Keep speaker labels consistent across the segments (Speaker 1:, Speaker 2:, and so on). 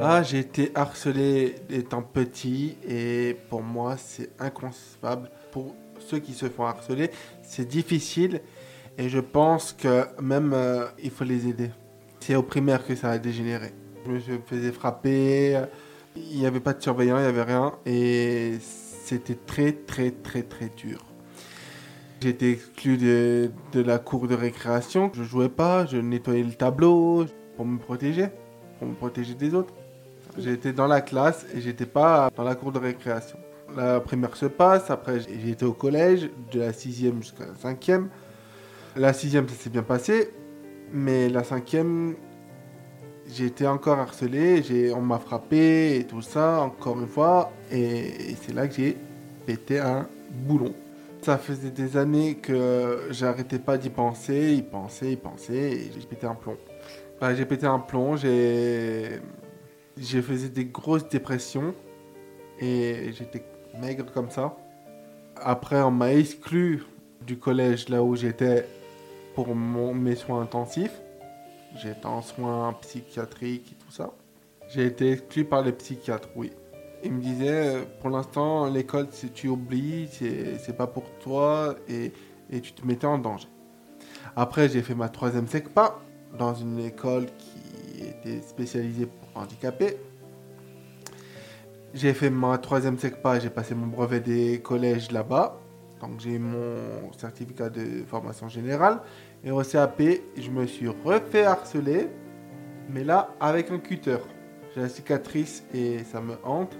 Speaker 1: Ah, j'ai été harcelé étant petit et pour moi c'est inconcevable. Pour ceux qui se font harceler, c'est difficile et je pense que même euh, il faut les aider. C'est au primaire que ça a dégénéré. Je me faisais frapper, il n'y avait pas de surveillant, il n'y avait rien et c'était très très très très dur. Été exclu de, de, la cour de récréation. Je jouais pas, je nettoyais le tableau pour me protéger, pour me protéger des autres. J'étais dans la classe et j'étais pas dans la cour de récréation. La primaire se passe, après été au collège, de la sixième jusqu'à la cinquième. La sixième, ça s'est bien passé, mais la cinquième, j'ai été encore harcelé, on m'a frappé et tout ça, encore une fois, et c'est là que j'ai pété un boulon. Ça faisait des années que j'arrêtais pas d'y penser, y penser, y penser, et j'ai pété un plomb. Bah, j'ai pété un plomb, j'ai. J'ai faisais des grosses dépressions, et j'étais maigre comme ça. Après, on m'a exclu du collège là où j'étais pour mes soins intensifs. J'étais en soins psychiatriques et tout ça. J'ai été exclu par les psychiatres, oui. Il me disait, euh, pour l'instant, l'école, si tu oublies, c'est pas pour toi et, et, tu te mettais en danger. Après, j'ai fait ma troisième SECPA dans une école qui était spécialisée pour handicapés. J'ai fait ma troisième SECPA, j'ai passé mon brevet des collèges là-bas. Donc j'ai mon certificat de formation générale. Et au CAP, je me suis refait harceler, mais là avec un cutter. J'ai la cicatrice et ça me hante.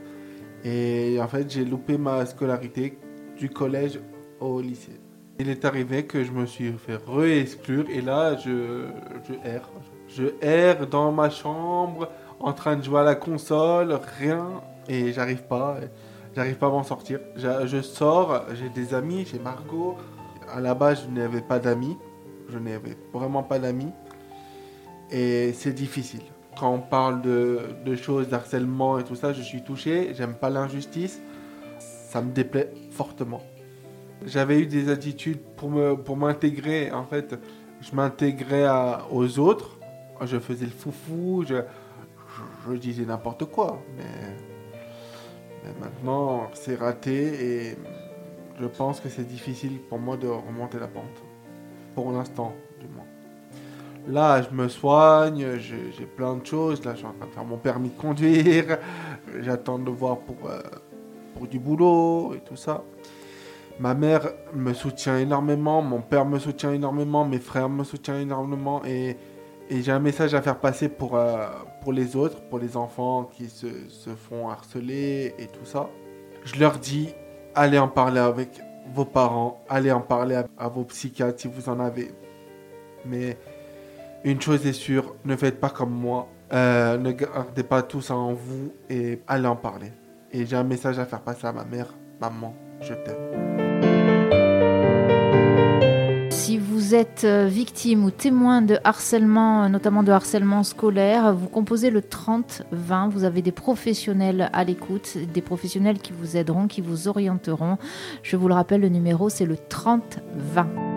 Speaker 1: Et en fait, j'ai loupé ma scolarité du collège au lycée. Il est arrivé que je me suis fait re-exclure et là, je erre. Je erre dans ma chambre, en train de jouer à la console, rien, et j'arrive pas. J'arrive pas à m'en sortir. Je, sors, j'ai des amis, j'ai Margot. À la base, je n'avais pas d'amis. Je n'avais vraiment pas d'amis. Et c'est difficile quand on parle de, choses, d'harcèlement et tout ça, je suis touché, j'aime pas l'injustice, ça me déplaît fortement. J'avais eu des attitudes pour pour m'intégrer, en fait, je m'intégrais aux autres, je faisais le foufou, je, je, disais n'importe quoi, mais, maintenant c'est raté et je pense que c'est difficile pour moi de remonter la pente, pour l'instant du moins. Là, je me soigne, j'ai plein de choses. Là, je suis en train de faire mon permis de conduire. J'attends de voir pour, euh, pour du boulot et tout ça. Ma mère me soutient énormément, mon père me soutient énormément, mes frères me soutiennent énormément et, et j'ai un message à faire passer pour, euh, pour les autres, pour les enfants qui se, se, font harceler et tout ça. Je leur dis, allez en parler avec vos parents, allez en parler à, vos psychiatres si vous en avez. Mais une chose est sûre, ne faites pas comme moi. Euh, ne gardez pas tout ça en vous et allez en parler. Et j'ai un message à faire passer à ma mère. Maman, je t'aime.
Speaker 2: Vous êtes euh, victime ou témoin de harcèlement, euh, notamment de harcèlement scolaire, vous composez le 30-20. Vous avez des professionnels à l'écoute, des professionnels qui vous aideront, qui vous orienteront. Je vous le rappelle, le numéro, c'est le 30-20.